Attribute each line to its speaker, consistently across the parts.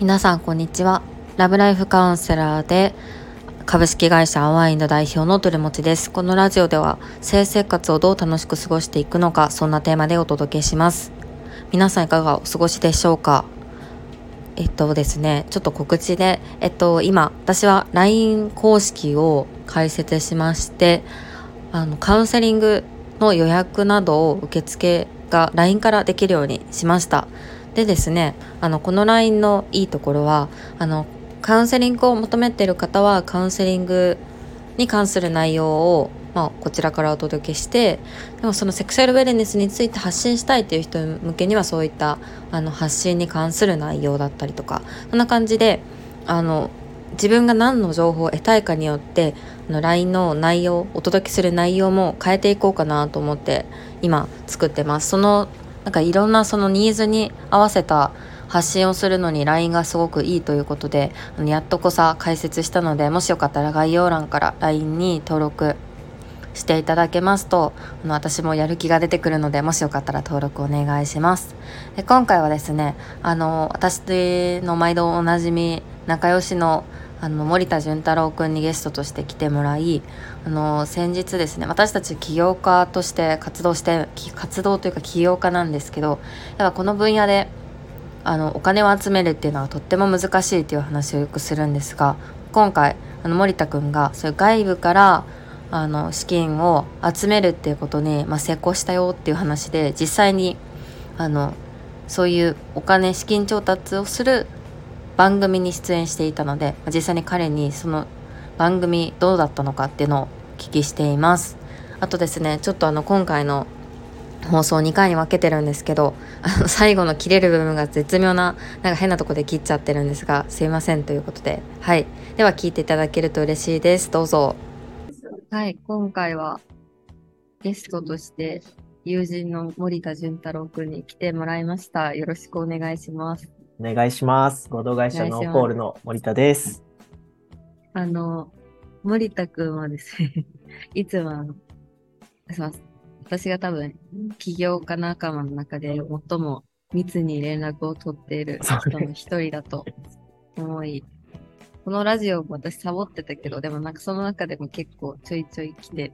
Speaker 1: 皆さんこんにちは。ラブライフカウンセラーで株式会社アワインの代表のトレモチです。このラジオでは性生活をどう楽しく過ごしていくのかそんなテーマでお届けします。皆さんいかがお過ごしでしょうか？えっとですねちょっと告知でえっと今私は LINE 公式を開設しましてあのカウンセリングの予約などを受付が LINE からできるようにしました。でですねあのこの LINE のいいところはあのカウンセリングを求めている方はカウンセリングに関する内容を、まあ、こちらからお届けしてでもそのセクシャルウェルネスについて発信したいという人向けにはそういったあの発信に関する内容だったりとかそんな感じであの自分が何の情報を得たいかによってあの LINE の内容お届けする内容も変えていこうかなと思って今作ってます。そのなんかいろんなそのニーズに合わせた発信をするのに LINE がすごくいいということでやっとこさ解説したのでもしよかったら概要欄から LINE に登録していただけますとあの私もやる気が出てくるのでもしよかったら登録お願いします。で今回はですねあの私の毎度おなじみ仲良しのあの森田潤太郎くんにゲストとして来てもらいあの先日ですね私たち起業家として活動して活動というか起業家なんですけどやっぱこの分野であのお金を集めるっていうのはとっても難しいっていう話をよくするんですが今回あの森田くんがそういう外部からあの資金を集めるっていうことに、まあ、成功したよっていう話で実際にあのそういうお金資金調達をする番組に出演していたので実際に彼にその番組どうだったのかっていうのをお聞きしています。あとですねちょっとあの今回の放送2回に分けてるんですけどあの最後の切れる部分が絶妙ななんか変なとこで切っちゃってるんですがすいませんということで。はい。では聞いていただけると嬉しいです。どうぞ。はい今回はゲストとして友人の森田潤太郎くんに来てもらいました。よろしくお願いします。
Speaker 2: お願いします。合同会社のポールの森田です。
Speaker 1: あの森田くんはですね いつもあのすいません。私が多分、起業家仲間の中で最も密に連絡を取っている人の一人だと思い、このラジオも私サボってたけど、でもなんかその中でも結構ちょいちょい来て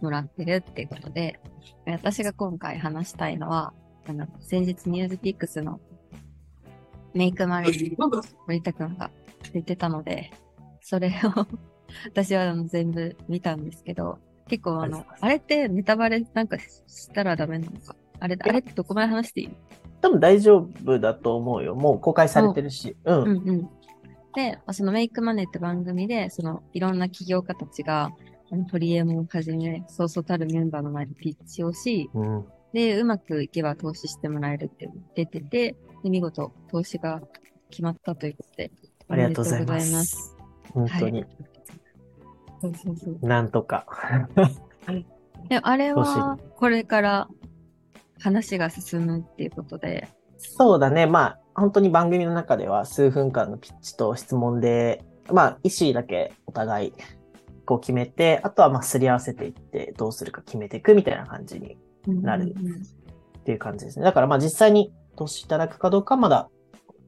Speaker 1: もらってるっていうことで、私が今回話したいのは、あの、先日ニュースピックスのメイクマネー 森田くんが出てたので、それを 私は全部見たんですけど、結構あの、あれってネタバレなんかしたらダメなのか？あれ、あれってどこまで話していい？
Speaker 2: 多分大丈夫だと思うよ。もう公開されてるし。うん。うんうん。
Speaker 1: で、そのメイクマネーって番組で、そのいろんな起業家たちが、あの、リエモをはじめ、そうそうたるメンバーの前でピッチをし、うん、で、うまくいけば投資してもらえるって出てて、で、見事投資が決まったということで、
Speaker 2: ありがとうございます。ます本当に。はいそうそうそう。なんとか。
Speaker 1: であれは、これから話が進むっていうことで。
Speaker 2: そうだね。まあ、本当に番組の中では数分間のピッチと質問で、まあ、意思だけお互いこう決めて、あとはまあ、すり合わせていって、どうするか決めていくみたいな感じになるっていう感じですね。だからまあ、実際に投資いただくかどうかまだ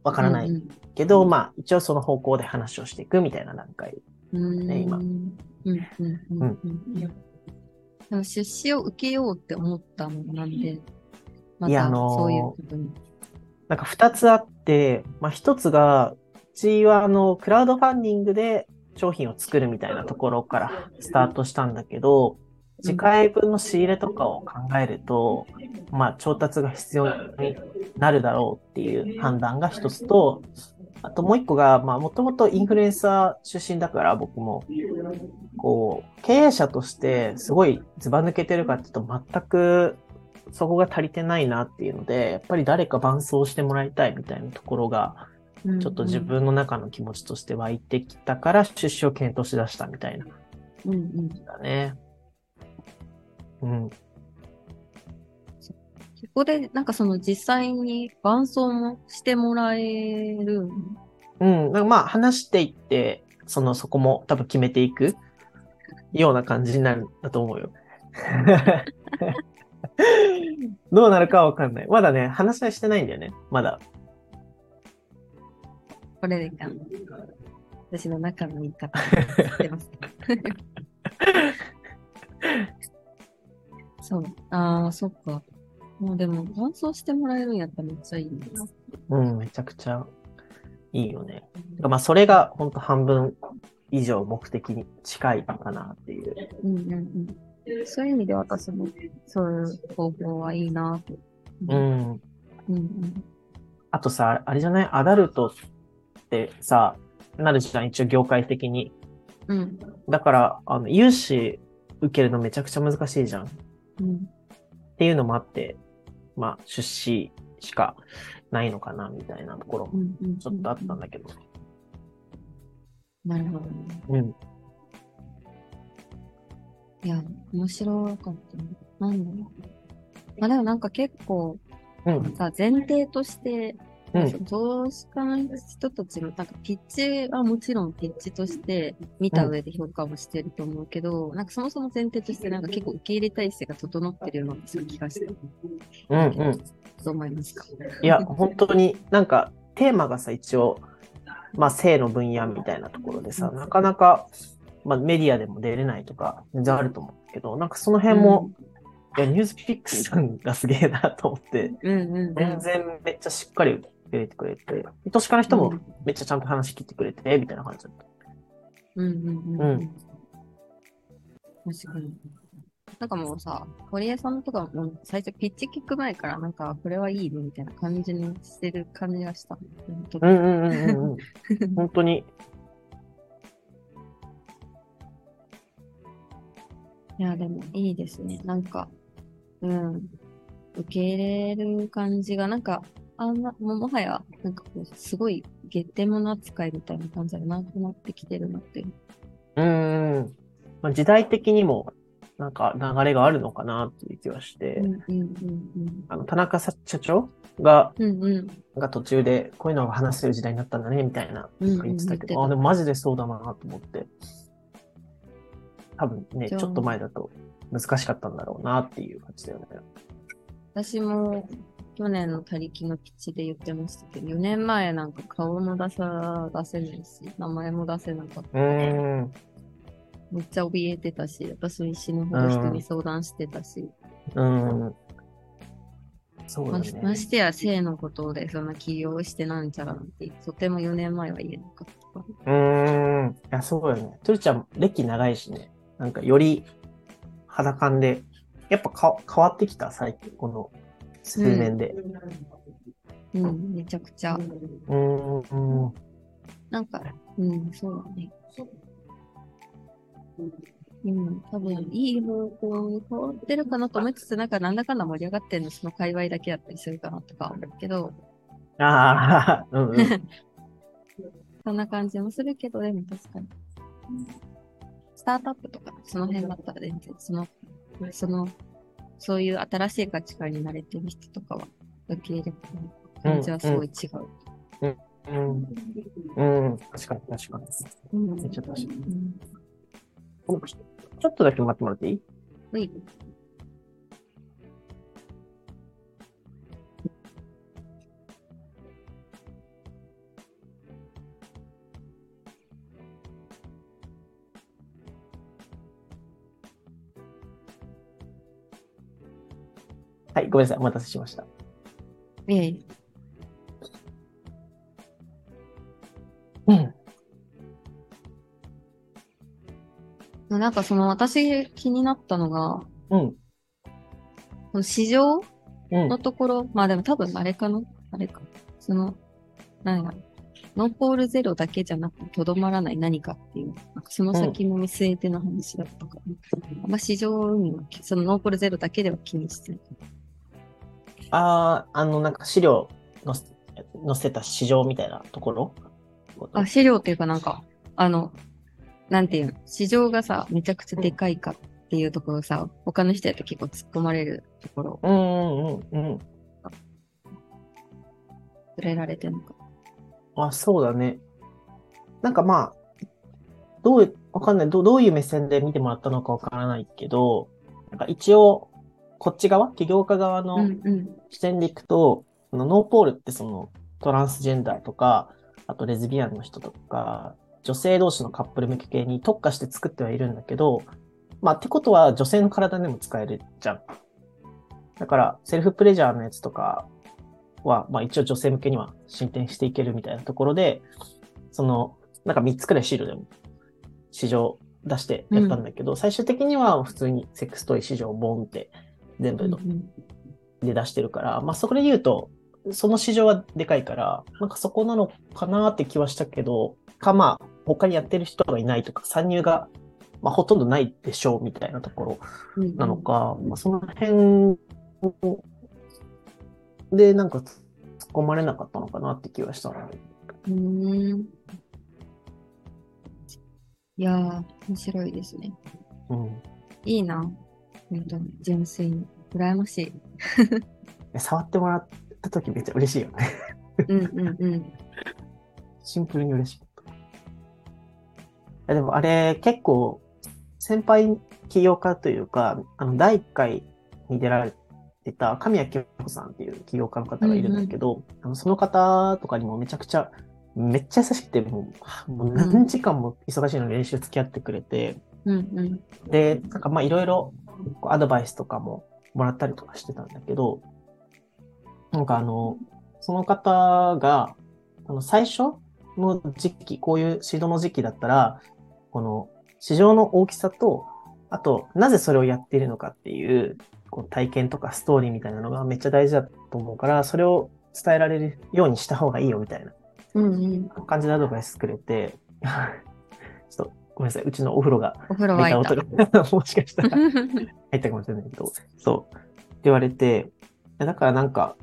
Speaker 2: わからないけど、まあ、一応その方向で話をしていくみたいな段階ね、今。うんうんうん
Speaker 1: うん。出資を受けようって思ったのなんで、またそういうことに。
Speaker 2: なんか二つあって、まあ一つが、うちはあの、クラウドファンディングで商品を作るみたいなところからスタートしたんだけど、次回分の仕入れとかを考えると、まあ調達が必要になるだろうっていう判断が一つと、あともう一個が、まあ、もともとインフルエンサー出身だから、僕も、こう、経営者としてすごいずば抜けてるかっていうと、全くそこが足りてないなっていうので、やっぱり誰か伴走してもらいたいみたいなところが、ちょっと自分の中の気持ちとして湧いてきたから、出資を検討しだしたみたいな。うんうん。だね。うん。
Speaker 1: そこで、なんかその実際に伴走もしてもらえる
Speaker 2: うん。まあ話していって、そのそこも多分決めていくような感じになるんだと思うよ。どうなるかわかんない。まだね、話はしてないんだよね。まだ。
Speaker 1: これでかん。私の中の言い方してます。そう。ああ、そっか。もうでも、伴走してもらえるんやったらめっちゃいいね。
Speaker 2: うん、めちゃくちゃいいよね。まあ、それが本当半分以上目的に近いのかなっていう。
Speaker 1: うんうんうん。そういう意味で私も、そういう方法はいいなと。
Speaker 2: うん。
Speaker 1: うんうん。
Speaker 2: あとさ、あれじゃない？アダルトってさ、なるじゃん、一応業界的に。
Speaker 1: うん。
Speaker 2: だから、あの、融資受けるのめちゃくちゃ難しいじゃん。っ
Speaker 1: うん。
Speaker 2: ていうのもあって、まあ、出資しかないのかな、みたいなところも。ちょっとあったんだけど。
Speaker 1: なるほどね。
Speaker 2: うん。
Speaker 1: いや、面白かったね。なんだろう。まあでもなんか結構
Speaker 2: うん。
Speaker 1: さ、前提として、
Speaker 2: うん。
Speaker 1: 投資家の人たちの、なんかピッチはもちろんピッチとして見た上で評価をしてると思うけど、なんかそもそも前提としてなんか結構受け入れ体制が整ってるような気がしてる。
Speaker 2: うん。うん。
Speaker 1: どう思いますか？
Speaker 2: いや、本当になんかテーマがさ、一応、まあ、性の分野みたいなところでさ、なかなか、まあ、メディアでも出れないとか、全然あると思うけど、なんかその辺も、いや、ニュースピックスさんがすげえなと思って、
Speaker 1: うんうんうん。
Speaker 2: 全然めっちゃしっかり入れてくれて、都市化の人もめっちゃちゃんと話聞いてくれて、みたいな感じだった。
Speaker 1: うんうんうん。
Speaker 2: う
Speaker 1: うんん、確かに。なんかもうさ、堀江さんとかも最初ピッチ聞く前からなんかこれはいいねみたいな感じにしてる感じがした。
Speaker 2: うんうんうんうんうん。本当に。
Speaker 1: いや、でもいいですね。なんか、うん。受け入れる感じが、なんか、あんな、もうもはや、なんかこう、すごい、ゲッテモノ扱いみたいな感じがなくなってきてるなって。
Speaker 2: うんうん。まあ、時代的にも、なんか流れがあるのかなっていう気はして、
Speaker 1: うんうんうん
Speaker 2: あの、田中社長が、
Speaker 1: うん。うんうん。
Speaker 2: が途中でこういうのが話せる時代になったんだね、みたいな
Speaker 1: うんうん
Speaker 2: 言ってたけ
Speaker 1: 言ってた
Speaker 2: ど、あ、でもマジでそうだなと思って。多分ね、ちょっと前だと難しかったんだろうなっていう感じだよね。
Speaker 1: 私も、去年の他力のピッチで言ってましたけど、4年前なんか顔も出さ、出せないし、名前も出せなかった。
Speaker 2: うーん。
Speaker 1: めっちゃ怯えてたし、私も死ぬほど人に相談してたし、
Speaker 2: うん。そうだ
Speaker 1: ましま
Speaker 2: ね。
Speaker 1: してや性のことでそんな起業してなんちゃらなんて、とても4年前は言えなかった。
Speaker 2: うーん。いや、そうだよね。トゥルちゃん、歴長いしね。なんか、より肌感で、やっぱか変わってきた、最近、この数年で。
Speaker 1: うん、めちゃくちゃ。
Speaker 2: うーん。うん
Speaker 1: なんか、うん、そうだね。うん、多分いい方向に変わってるかなと思いつつ、なんかなんだかんだ盛り上がってるのその界隈だけだったりするかなとか思うけど、
Speaker 2: ああ、うんうん。
Speaker 1: そんな感じもするけど、でも確かに。スタートアップとか、その辺だったら全然、その、その、そういう新しい価値観に慣れてる人とかは、受け入れる感じはすごい違う。
Speaker 2: うん。うん。確かに、確かに。
Speaker 1: うん
Speaker 2: めっちゃ確かに。
Speaker 1: うん
Speaker 2: ちょっとだけ待ってもらっていい？
Speaker 1: はい。
Speaker 2: はい、ごめんなさい。お待たせしました。
Speaker 1: いえい
Speaker 2: うん。
Speaker 1: えなんかその私気になったのが、
Speaker 2: うん。
Speaker 1: 市場
Speaker 2: うん
Speaker 1: の。ところ、まあでも多分あれかな？あれか。その、なんや、ノーポールゼロだけじゃなくてとどまらない何かっていう、なんかその先も見据えての話だったから、あんま市場には、そのノーポールゼロだけでは気にしてない。
Speaker 2: ああ、あの、なんか資料のせ載せた市場みたいなところ？
Speaker 1: あ、資料っていうかなんか、あの、なんていうの、市場がさ、めちゃくちゃでかいかっていうところさ、他の人やと結構突っ込まれるところ、
Speaker 2: うんうんうんうん。
Speaker 1: 触れられてるのか。
Speaker 2: あ、そうだね。なんかまあ、どう、わかんない。どうどういう目線で見てもらったのかわからないけど、なんか一応、こっち側、起業家側
Speaker 1: う
Speaker 2: の
Speaker 1: んうん。
Speaker 2: 視点でいくと、そのノーポールってそのトランスジェンダーとか、あとレズビアンの人とか、女性同士のカップル向け系に特化して作ってはいるんだけど、まあ、ってことは女性の体でも使えるじゃん。だから、セルフプレジャーのやつとかは、まあ一応女性向けには進展していけるみたいなところで、その、なんか3つくらいシールでも市場出してやったんだけど、うん、最終的には普通にセックストイ市場ボンって全部の、で出してるから、まあそこで言うと、その市場はでかいから、なんかそこなのかなって気はしたけど、かまあ他にやってる人がいないとか、参入が、まあ、ほとんどないでしょうみたいなところなのか、うんまあ、その辺でなんか突っ込まれなかったのかなって気はしたな。
Speaker 1: うんいやー、面白いですね。
Speaker 2: うん。
Speaker 1: いいな。本当に、純粋に。羨まし
Speaker 2: い。触ってもらった時めっちゃ嬉しいよね
Speaker 1: うんうんうん。
Speaker 2: シンプルに嬉しい。でもあれ結構先輩起業家というか、あの第1回に出られてた神谷清子さんっていう起業家の方がいるんだけど、うんうん、あのその方とかにもめちゃくちゃめっちゃ優しくて、もうもう何時間も忙しいのに練習付き合ってくれて、
Speaker 1: うんうん、
Speaker 2: で、なんかまあいろいろアドバイスとかももらったりとかしてたんだけど、なんかあの、その方が、あの最初の時期、こういう指導の時期だったら、この市場の大きさと、あと、なぜそれをやっているのかっていう、こう体験とかストーリーみたいなのがめっちゃ大事だと思うから、それを伝えられるようにした方がいいよみたいな感じでアドバイスくれて、ちょっとごめんなさい、うちのお風呂が、
Speaker 1: お風呂
Speaker 2: がもしかしたら入ったかもしれないけど、そう。って言われて、だからなんか、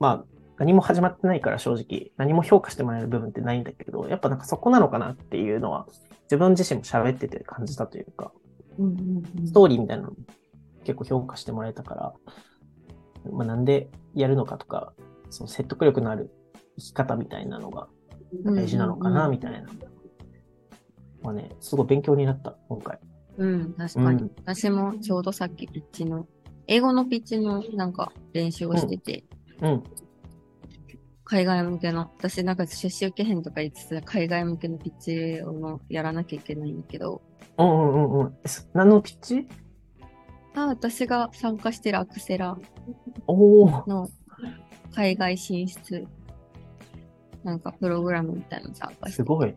Speaker 2: まあ、何も始まってないから正直、何も評価してもらえる部分ってないんだけど、やっぱなんかそこなのかなっていうのは、自分自身も喋ってて感じたというか、ストーリーみたいなの結構評価してもらえたから、まあ、なんでやるのかとか、その説得力のある生き方みたいなのが大事なのかな、みたいな。まあね、すごい勉強になった、今回。
Speaker 1: うん、確かに。うん、私もちょうどさっきピッチの、英語のピッチのなんか練習をしてて、
Speaker 2: うん、うん
Speaker 1: 海外向けの、私なんか出資受けへんとか言ってた海外向けのピッチをやらなきゃいけないんだけど。
Speaker 2: うんうんうんうん。何のピッチ？
Speaker 1: あ、私が参加してるアクセラの海外進出なんかプログラムみたいなの参加して。
Speaker 2: すごい。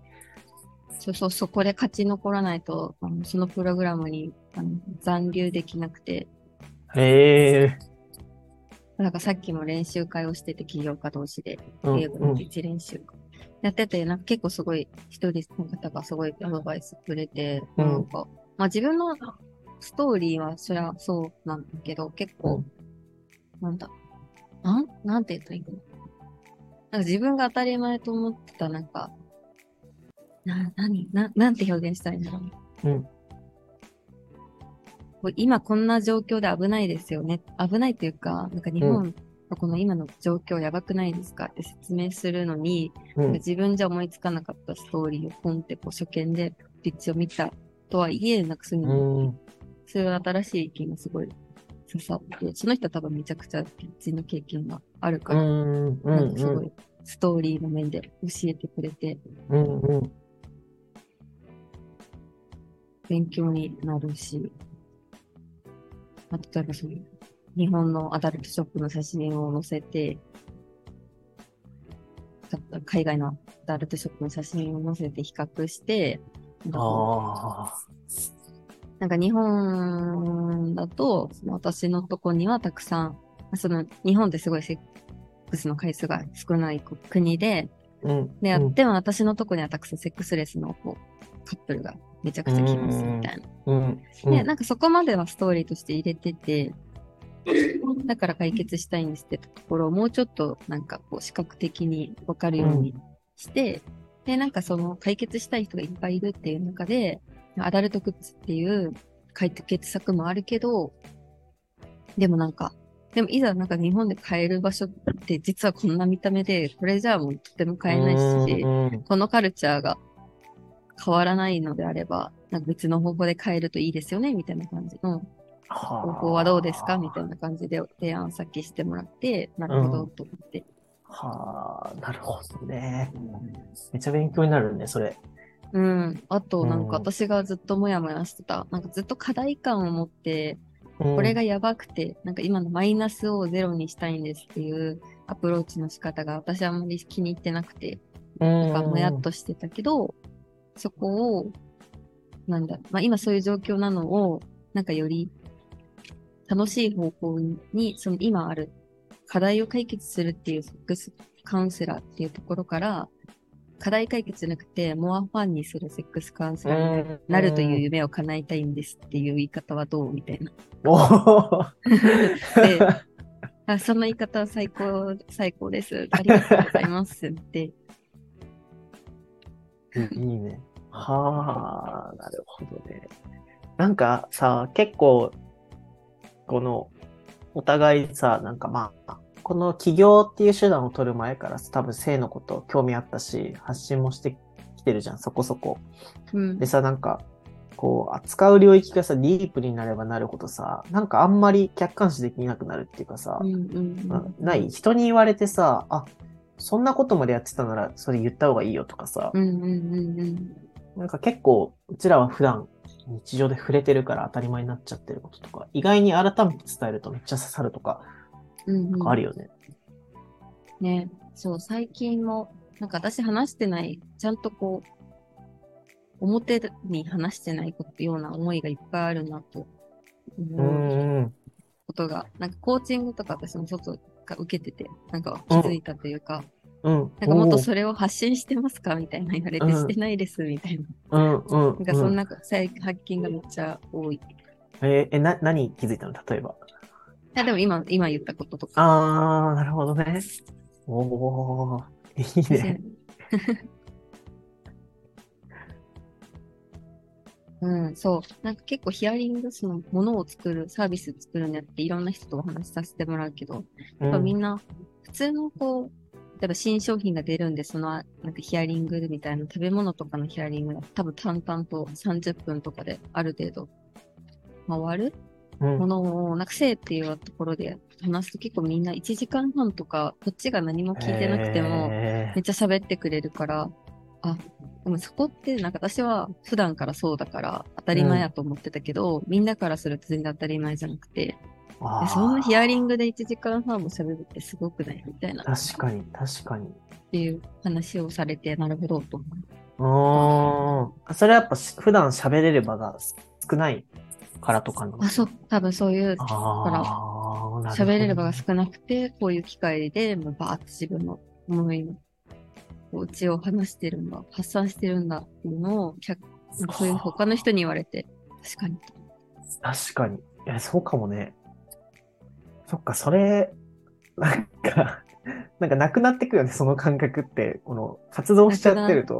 Speaker 1: そうそう、そこで勝ち残らないと、あのそのプログラムにあの残留できなくて。
Speaker 2: へえ。
Speaker 1: なんかさっきも練習会をしてて、起業家同士で、英語の一練習会。やってて、なんか結構すごい、一人の方がすごいアドバイスくれて、うん、なんか、まあ自分のストーリーはそりゃそうなんだけど、結構、うん、なんだ、なん、なんて言ったらいいの？なんか自分が当たり前と思ってた、なんか、な、なに、な、なんて表現したいんだろ
Speaker 2: う。うん。
Speaker 1: 今こんな状況で危ないですよね。危ないというか、なんか日本のこの今の状況やばくないですかって説明するのに、うん、自分じゃ思いつかなかったストーリーをポンってこう初見でピッチを見たとはいえ、なんかそういうの、うん、そういう新しい意見がすごい刺さって、その人は多分めちゃくちゃピッチの経験があるから、なんかすごいストーリーの面で教えてくれて、
Speaker 2: うんうん、
Speaker 1: 勉強になるし、まあ、例えばその、日本のアダルトショップの写真を載せて、海外のアダルトショップの写真を載せて比較して、なんか日本だと、私のとこにはたくさん、その日本ってすごいセックスの回数が少ない国で、
Speaker 2: うん、
Speaker 1: で、でも私のとこにはたくさんセックスレスのこうカップルがめちゃくちゃ来ますみたいな。
Speaker 2: うん
Speaker 1: で、なんかそこまではストーリーとして入れてて、だから解決したいんですってところをもうちょっとなんかこう視覚的にわかるようにして、うん、で、なんかその解決したい人がいっぱいいるっていう中で、アダルトグッズっていう解決策もあるけど、でもなんか、でもいざなんか日本で買える場所って実はこんな見た目で、これじゃあもうとても買えないし、このカルチャーが変わらないのであれば、なんか別の方法で変えるといいですよね、みたいな感じの、方法はどうですか？みたいな感じで提案先してもらって、なるほど、と思って。
Speaker 2: はあ、なるほどね。めっちゃ勉強になるね、それ。
Speaker 1: うん。あと、なん
Speaker 2: うん
Speaker 1: か私がずっともやもやしてた、なんかずっと課題感を持って、
Speaker 2: こ
Speaker 1: これがやばくて、なんか今のマイナスをゼロにしたいんですっていうアプローチの仕方が私はあんまり気に入ってなくて、なんかもやっとしてたけど、そこを、なんだ、まあ今そういう状況なのを、なんかより楽しい方向に、その今ある課題を解決するっていうセックスカウンセラーっていうところから、課題解決じゃなくて、モアファンにするセックスカウンセラーになるという夢を叶えたいんですっていう言い方はどうみたいな。
Speaker 2: おお
Speaker 1: であその言い方は最高、最高です。ありがとうございますって。
Speaker 2: いいね。はあ、なるほどね。なんかさ、結構、この、お互いさ、なんかまあ、この起業っていう手段を取る前から多分性のこと興味あったし、発信もしてきてるじゃん、そこそこ。
Speaker 1: うん
Speaker 2: で。さ、なんか、こう、扱う領域がさ、ディープになればなるほどさ、なんかあんまり客観視できなくなるっていうかさ、
Speaker 1: うんうん
Speaker 2: なない？人に言われてさ、あ、そんなことまでやってたなら、それ言った方がいいよとかさ、
Speaker 1: うんうんうんうん。
Speaker 2: なんか結構、うちらは普段、日常で触れてるから当たり前になっちゃってることとか、意外に改めて伝えるとめっちゃ刺さるとか、
Speaker 1: うんうん
Speaker 2: あるよね。
Speaker 1: ね、そう、最近も、なんか私話してない、ちゃんとこう、表に話してないことような思いがいっぱいあるなと
Speaker 2: う
Speaker 1: 思う。ことが、なんかコーチングとか私も外が受けてて、なんか気づいたというか、
Speaker 2: うん。
Speaker 1: なんかもっとそれを発信してますかみたいな言われて、
Speaker 2: うん
Speaker 1: してないです、みたいな。
Speaker 2: うんうん。
Speaker 1: なんかそんな再発見がめっちゃ多い。い
Speaker 2: えーえ、な、何気づいたの？例えば。
Speaker 1: や、でも今、今言ったこととか。
Speaker 2: あー、なるほどね。おー、いいね。
Speaker 1: うん、そう。なんか結構ヒアリング、そのものを作る、サービス作るにあっていろんな人とお話しさせてもらうけど、やっぱみんな、普通のこう、例えば新商品が出るんで、その、なんかヒアリングみたいな食べ物とかのヒアリングが多分淡々と30分とかである程度回る
Speaker 2: うん。
Speaker 1: ものを、なんか性っていうところで話すと結構みんな1時間半とか、こっちが何も聞いてなくても、
Speaker 2: へ
Speaker 1: めっちゃ喋ってくれるから、あ、でもそこってなんか私は普段からそうだから当たり前やと思ってたけど、みんなからすると全然当たり前じゃなくて、そんなヒアリン
Speaker 2: グ
Speaker 1: グで1時間半も喋るってすごくないみたいなっ
Speaker 2: 確かに、確かに。
Speaker 1: ていう話をされて、なるほどと思う。
Speaker 2: うーん。それはやっぱし普段喋れる場が少ないからとかなの
Speaker 1: あ、そう、多分そういう、
Speaker 2: あーなるほど
Speaker 1: 喋れる場が少なくて、こういう機会で、もうバーッと自分の思いの、こううちを話してるんだ、発散してるんだっていうのを、客そういう他の人に言われて、確かに。
Speaker 2: 確かに。いや、そうかもね。そっか、それ、なんか、なんかなくなってくよね、その感覚って。この、活動しちゃってると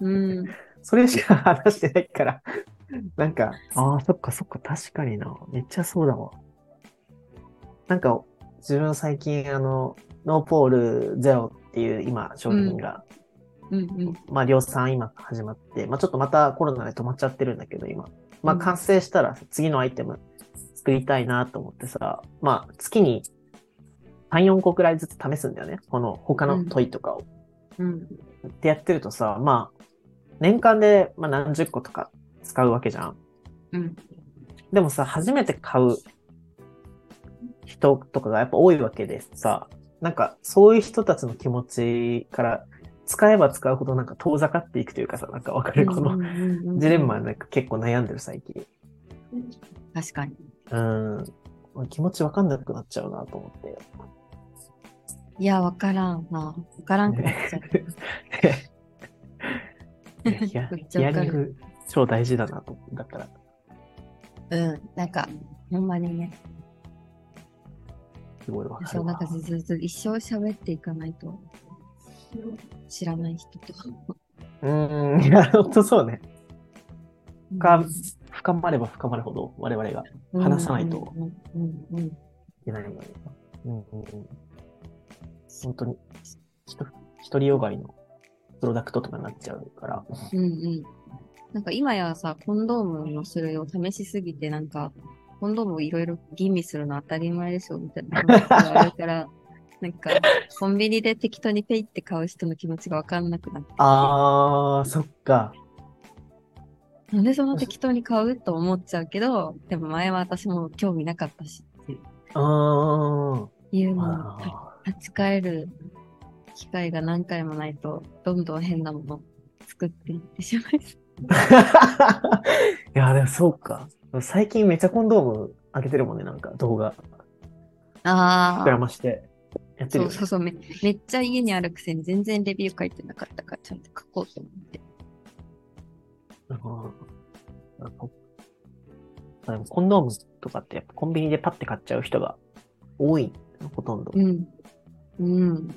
Speaker 1: うん。
Speaker 2: それしか話してないから、なんか、ああ、そっかそっか、確かにな。めっちゃそうだわ。なんか、自分最近、あの、ノーポールゼロっていう今、商品が、
Speaker 1: うんうん。
Speaker 2: まあ、量産今始まって、まあ、ちょっとまたコロナで止まっちゃってるんだけど、今。まあ、
Speaker 1: うん
Speaker 2: 完成したら次のアイテム作りたいなと思ってさ、まあ、月に3、4個くらいずつ試すんだよね。この他の問いとかを。
Speaker 1: うん。
Speaker 2: ってやってるとさ、まあ、年間でまあ何十個とか使うわけじゃん。
Speaker 1: うん。
Speaker 2: でもさ、初めて買う人とかがやっぱ多いわけでさ、なんかそういう人たちの気持ちから使えば使うほどなんか遠ざかっていくというかさ、なんかわかるこの
Speaker 1: の
Speaker 2: ジレンマなんか結構悩んでる最近。
Speaker 1: 確かに。
Speaker 2: うん。気持ちわかんなくなっちゃうなと思って。
Speaker 1: いや、わからんな。わからんくなっちゃう。
Speaker 2: いや ヒアリング超大事だなとだから。
Speaker 1: うん。なんか、ほんまにね。
Speaker 2: すごいわか
Speaker 1: そう、
Speaker 2: るわ
Speaker 1: なんか。ずずず一生喋っていかないと、知らない人と。
Speaker 2: うーん、いや、ほんとそうね。深
Speaker 1: うん
Speaker 2: 深まれば深まるほど我々がい話さないと
Speaker 1: うんうんうんうん
Speaker 2: けないので。本当に、ひと独りよがりのプロダクトとかになっちゃうから。
Speaker 1: うんうん。なんか今やさ、コンドームの種類を試しすぎて、なんか、コンドームをいろいろ吟味するの当たり前でしょみたいな話があるから、なんか、コンビニで適当にペイって買う人の気持ちがわかんなくなって。
Speaker 2: あー、そっか。
Speaker 1: なんでその適当に買うと思っちゃうけど、でも前は私も興味なかったしっていう
Speaker 2: うーん。
Speaker 1: いうのを
Speaker 2: あ
Speaker 1: 立ち返る機会が何回もないと、どんどん変なものを作っていってしまいそう。
Speaker 2: ー いや、でもそうか。最近めっちゃコンドーム上げてるもんね、なんか動画。
Speaker 1: あ
Speaker 2: 膨らまして。やってるよ、ね。
Speaker 1: そうそうそうめ、めっちゃ家にあるくせに全然レビュー書いてなかったから、ちゃんと書こうと思って。
Speaker 2: うんあこあでもコンドームとかってやっぱコンビニでパッて買っちゃう人が多い、ほとんど。
Speaker 1: うん。うん。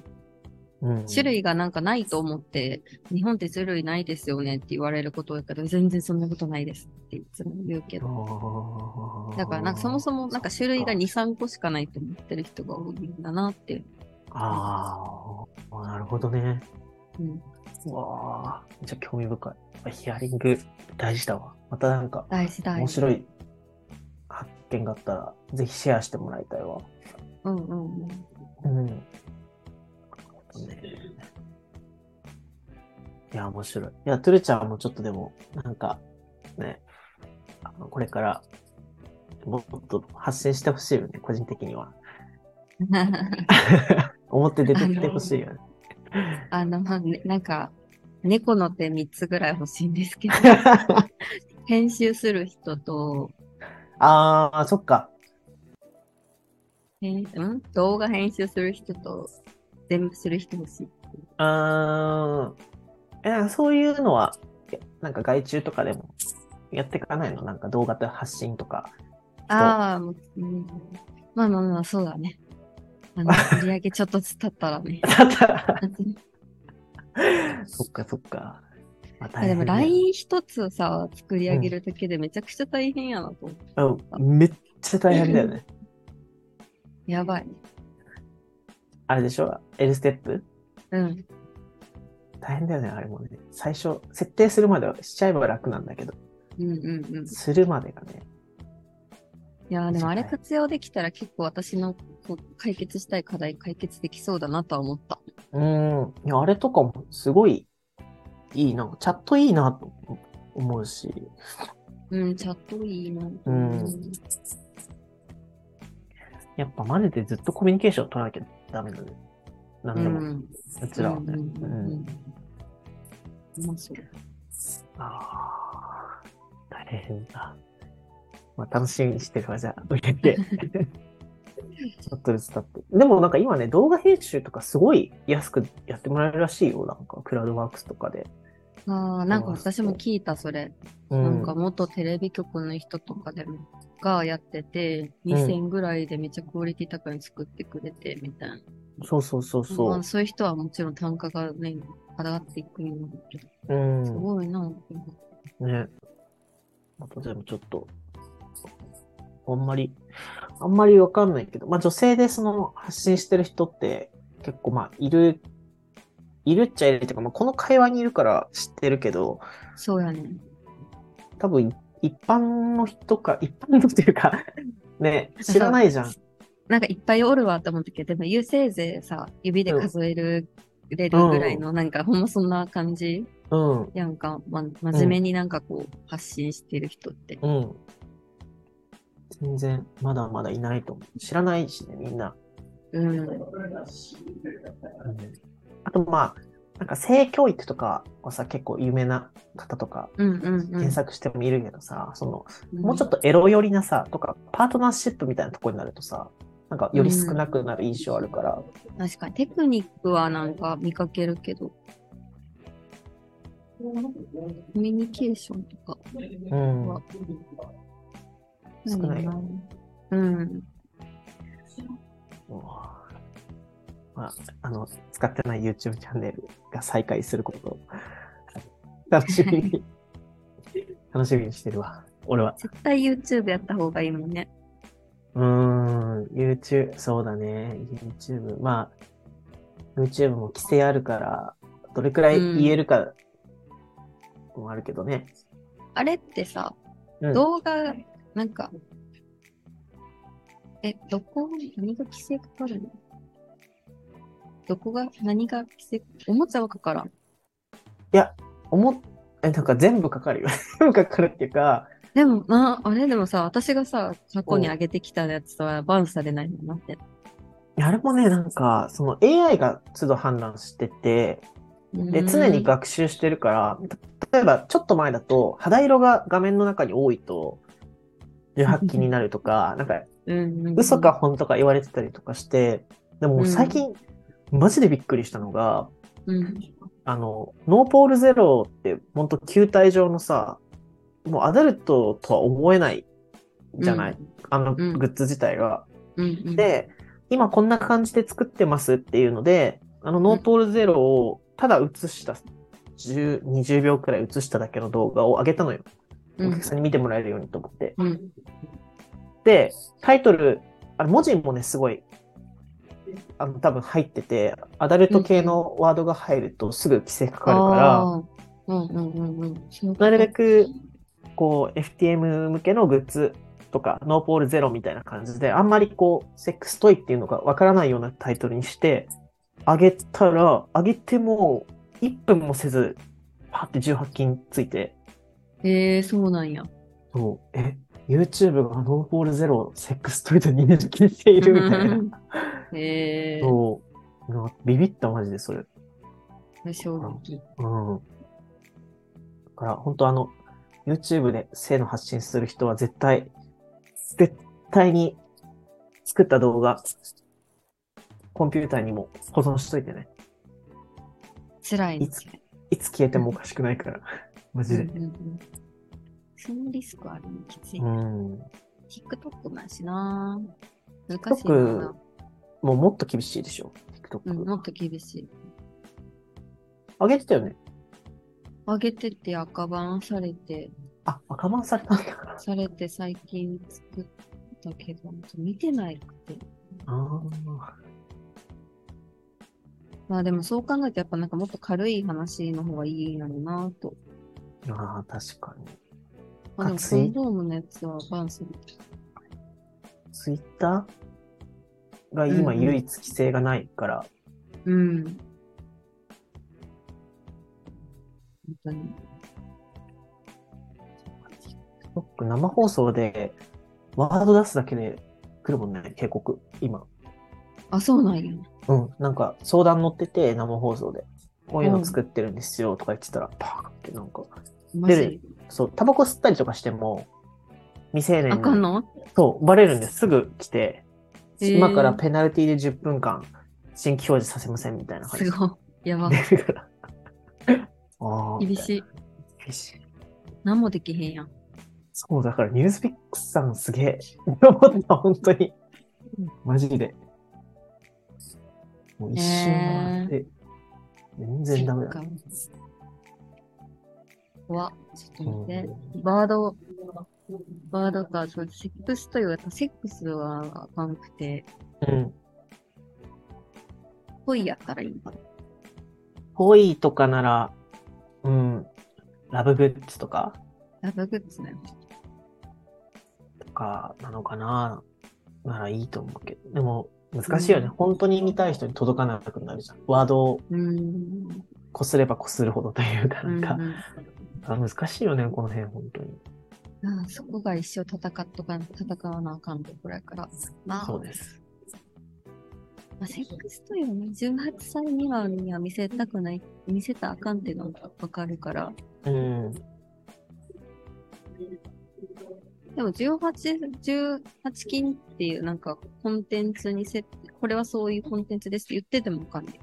Speaker 2: うん
Speaker 1: 種類がなんかないと思って、日本って種類ないですよねって言われることだけど、全然そんなことないですっていつも言うけど。だからなんかそもそもなんか種類が2、3個しかないと思ってる人が多いんだなって。
Speaker 2: あーあ、なるほどね。
Speaker 1: うん。
Speaker 2: うわあ、めっちゃ興味深い。ヒアリング大事だわ。またなんか
Speaker 1: 大事大事。
Speaker 2: 面白い発見があったら、ぜひシェアしてもらいたいわ。
Speaker 1: うんうんうん。
Speaker 2: うん。ね、いや、面白い。いや、トゥルちゃんもちょっとでも、なんか、ね、あのこれから、もっと発信してほしいよね、個人的には。表出てきてほしいよね。
Speaker 1: あの、まあね、なんか、猫の手3つぐらい欲しいんですけど、編集する人と、
Speaker 2: ああ、そっか。
Speaker 1: 編ん？動画編集する人と、全部する人欲しい。
Speaker 2: あーえ、そういうのは、えなんか外注とかでもやっていかないの？なんか動画で発信とか。
Speaker 1: ああ、もううんまあまあまあ、そうだね。あの、売り上げちょっとずつ経ったらね。
Speaker 2: だったら、そっかそっか。まあ、
Speaker 1: あでも LINE 一つさ、作り上げるだけでめちゃくちゃ大変やなと思って。
Speaker 2: うん、めっちゃ大変だよね。
Speaker 1: やばい。
Speaker 2: あれでしょ ?L ステップ？
Speaker 1: うん。
Speaker 2: 大変だよね、あれもね。最初、設定するまではしちゃえば楽なんだけど、
Speaker 1: うんうんうん。い
Speaker 2: するまでがね。
Speaker 1: やーでもあれ活用できたら結構私のこう解決したい課題解決できそうだなとは思った。
Speaker 2: うん。いや、あれとかもすごいいいな。チャットいいなと思うし。
Speaker 1: うん、チャットいいな。
Speaker 2: うんやっぱマジでずっとコミュニケーション取らなきゃダメだね。なんでも。
Speaker 1: うん。
Speaker 2: うちらはね。
Speaker 1: うん
Speaker 2: う
Speaker 1: うんそう。
Speaker 2: ああ、大変だ。まあ、楽しみにしてるわ、じゃあ、売れて。ちょっとずつ経って。でもなんか今ね、動画編集とかすごい安くやってもらえるらしいよ。なんか、クラウドワークスとかで。
Speaker 1: ああ、なんか私も聞いた、それ。
Speaker 2: うん。
Speaker 1: なんか元テレビ局の人とかでも、がやってて、2000ぐらいでめっちゃクオリティ高いの作ってくれて、みたいな。
Speaker 2: そうそうそう
Speaker 1: ま
Speaker 2: そ
Speaker 1: あ、そういう人はもちろん単価がね、上がっていくんだけど、
Speaker 2: う。うん。
Speaker 1: すごいな。
Speaker 2: ね。あとでもちょっと、あんまり、あんまりわかんないけど、まあ女性でその発信してる人って結構まあいる、いるっちゃいるっていうか、まあこの会話にいるから知ってるけど、
Speaker 1: そうやね。
Speaker 2: 多分一般の人か、一般の人っていうか、ね、知らないじゃん。
Speaker 1: なんかいっぱいおるわと思ったけど、でも、優勢ぜさ、指で数える、れるぐらいの、なんかほんまそんな感じ
Speaker 2: うん、
Speaker 1: やんか、ま、真面目になんかこう、発信してる人って。
Speaker 2: うん。全然まだまだいないと思う。知らないしね、みんな。
Speaker 1: うん。
Speaker 2: うんあとまあ、なんか性教育とかはさ、結構有名な方とか
Speaker 1: うんうんうん。
Speaker 2: 検索してもいるけどさ、その、
Speaker 1: うん
Speaker 2: もうちょっとエロ寄りなさ、とか、パートナーシップみたいなところになるとさ、なんかより少なくなる印象あるから、
Speaker 1: 確かに、テクニックはなんか見かけるけど、コミュニケーションとか
Speaker 2: うん。
Speaker 1: は、
Speaker 2: 少ないよ。
Speaker 1: うん。
Speaker 2: まあ、あの、使ってない YouTube チャンネルが再開することを楽しみに、楽しみにしてるわ。俺は。
Speaker 1: 絶対 YouTube やった方がいいもんね。
Speaker 2: うーん、YouTube、そうだね。YouTube。まあ、YouTube も規制あるから、どれくらい言えるかもあるけどね。
Speaker 1: あれってさ、
Speaker 2: うん
Speaker 1: 動画、なんか、え、どこ、何が規制かかるの？どこが、何が奇跡？おもちゃはかからん。
Speaker 2: いや、思っ、え、なんか全部かかるよ。全部かかるっていうか、
Speaker 1: でも、な、あれでもさ、私がさ、過去に上げてきたやつとはバンされないんだなって。
Speaker 2: あれもね、なんか、その AI が都度判断してて、で、常に学習してるから、例えばちょっと前だと、肌色が画面の中に多いと、18禁になるとか、なんか、
Speaker 1: うん、
Speaker 2: 嘘か本当か言われてたりとかして、でももう最近、マジでびっくりしたのが、
Speaker 1: うん。
Speaker 2: あの、ノーポールゼロって、ほんと球体状のさ、もうアダルトとは思えないじゃない、あの
Speaker 1: うん
Speaker 2: グッズ自体が。
Speaker 1: うんうん、
Speaker 2: で、今こんな感じで作ってますっていうので、あのノーポールゼロをただ映した、10 20秒くらい映しただけの動画を上げたのよ。
Speaker 1: うん
Speaker 2: お客さんに見てもらえるようにと思って。
Speaker 1: うん。
Speaker 2: で、タイトル、あれ文字もね、すごい、あの、多分入ってて、アダルト系のワードが入るとすぐ規制かかるから、
Speaker 1: うんうんうん
Speaker 2: なるべく、こう、FTM 向けのグッズとか、ノーポールゼロみたいな感じで、あんまりこう、セックストイっていうのがわからないようなタイトルにして、あげたら、あげても、1分もせず、パって18金ついて、
Speaker 1: へえそうなんや。
Speaker 2: そう、え、YouTube がノーポールゼロをセックストイと認識しているみたいな。
Speaker 1: へえ
Speaker 2: そう。なんかビビった、マジで、それ。
Speaker 1: 衝撃。
Speaker 2: うん。だから、本当あの、YouTube で性の発信する人は絶対、絶対に作った動画、コンピューターにも保存しといてね。
Speaker 1: 辛いね
Speaker 2: いついつ消えてもおかしくないから。マジで。
Speaker 1: うんうんうんそのリスクあるのきつい。
Speaker 2: うん。
Speaker 1: TikTok もやしな難しい
Speaker 2: TikTok
Speaker 1: な。
Speaker 2: もうもっと厳しいでしょ？
Speaker 1: うん、
Speaker 2: TikTok。
Speaker 1: もっと厳しい。
Speaker 2: 上げてたよね？
Speaker 1: 上げてて赤番されて、
Speaker 2: あ、赤番されたんだ。
Speaker 1: されて最近作ったけど、見てないくて。
Speaker 2: ああ。
Speaker 1: まあでもそう考えるとやっぱなんかもっと軽い話の方がいいのになと。
Speaker 2: ああ、確かに。
Speaker 1: まあでもコンドームのやつはバンする。
Speaker 2: Twitter が今
Speaker 1: うんうん
Speaker 2: 唯一規制がないから、
Speaker 1: うん。本当に。
Speaker 2: TikTok 生放送でワード出すだけで来るもんね、警告、今。
Speaker 1: あ、そうなんや。
Speaker 2: うん、なんか相談乗ってて、生放送で。こういうの作ってるんですよとか言ってたら、パーンってなんか、
Speaker 1: マジ
Speaker 2: 出るそう、タバコ吸ったりとかしても、未成年に、
Speaker 1: あかんの？
Speaker 2: そう、バレるんですぐ来て、今からペナルティで10分間、新規表示させませんみたいな感じ
Speaker 1: すごい。やば。
Speaker 2: ああ。
Speaker 1: 厳しい。
Speaker 2: 厳しい。
Speaker 1: 何もできへんやん。
Speaker 2: そう、だからニュースピックスさんすげえ。思った、本当に。マジで。もう一瞬回って、全然ダメだ
Speaker 1: そっ。か怖っちょっと待って。
Speaker 2: うん
Speaker 1: バード、バードか、そうセックスというか、セックスはあかんくて、
Speaker 2: うん。
Speaker 1: 恋やったらいいのかな。
Speaker 2: ぽいとかなら、うん、ラブグッズとか、
Speaker 1: ラブグッズね。
Speaker 2: とかなのかなならいいと思うけど。でも、難しいよね。
Speaker 1: うん
Speaker 2: 本当に見たい人に届かなくなるじゃん。ワードを
Speaker 1: うーん。
Speaker 2: こすればこするほどというか、なんか、
Speaker 1: うんうん
Speaker 2: あ難しいよね、この辺、本当に。
Speaker 1: ああそこが一生戦っとかん、戦わなあかんところやから。まあ、
Speaker 2: そうです。
Speaker 1: まあ、セックスというのは18歳未満には見せたくない、見せたらあかんっていうのがわかるから。
Speaker 2: うん。
Speaker 1: でも18、18金っていうなんかコンテンツにせ、これはそういうコンテンツですって言っててもわかんない。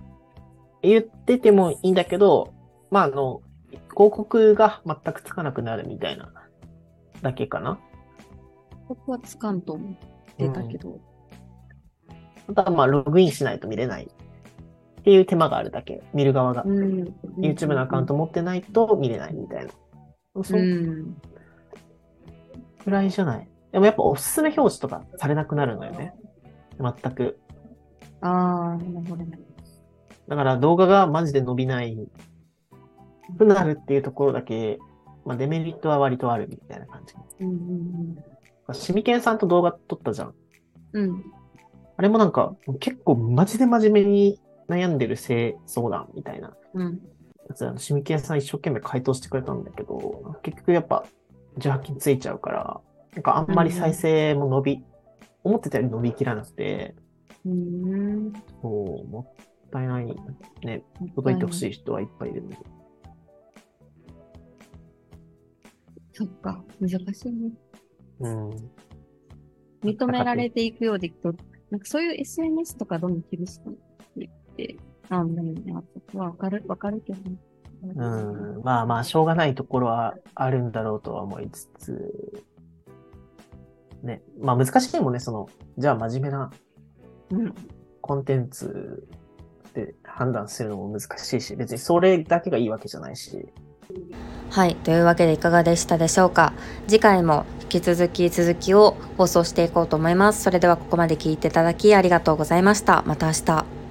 Speaker 2: 言っててもいいんだけど、まあ、あの、広告が全くつかなくなるみたいなだけかな。
Speaker 1: 僕はつかんと思ってたけど。
Speaker 2: あとはまあ、ログインしないと見れないっていう手間があるだけ。見る側が。
Speaker 1: うん。
Speaker 2: YouTube のアカウント持ってないと見れないみたいな。そううんくらいじゃない。でもやっぱおすすめ表示とかされなくなるのよね。全く。
Speaker 1: ああ、なるほどね。
Speaker 2: だから動画がマジで伸びないくなるっていうところだけ、まあデメリットは割とあるみたいな感じ。
Speaker 1: うんうん
Speaker 2: シミケンさんと動画撮ったじゃん。
Speaker 1: うん。うん。
Speaker 2: あれもなんか結構マジで真面目に悩んでる性相談みたいな
Speaker 1: うん。
Speaker 2: シミケンさん一生懸命回答してくれたんだけど、結局やっぱ、18金ついちゃうから、なんかあんまり再生も伸び、思ってたより伸びきらなくて、
Speaker 1: うん。
Speaker 2: そう、もったいないね。届いてほしい人はいっぱいいるのに。
Speaker 1: そっか、難しいね。
Speaker 2: うん。
Speaker 1: 認められていくようでいくと、なんかそういう SNS とかどんどん厳しくなっていって、なんだよね。あとわかる、わかるけどね。
Speaker 2: うん。まあまあ、しょうがないところはあるんだろうとは思いつつ、ね。まあ難しいもんね、その、じゃあ真面目な
Speaker 1: うん。
Speaker 2: コンテンツで判断するのも難しいし、別にそれだけがいいわけじゃないし。
Speaker 1: はい。というわけでいかがでしたでしょうか？次回も引き続き続きを放送していこうと思います。それではここまで聞いていただきありがとうございました。また明日。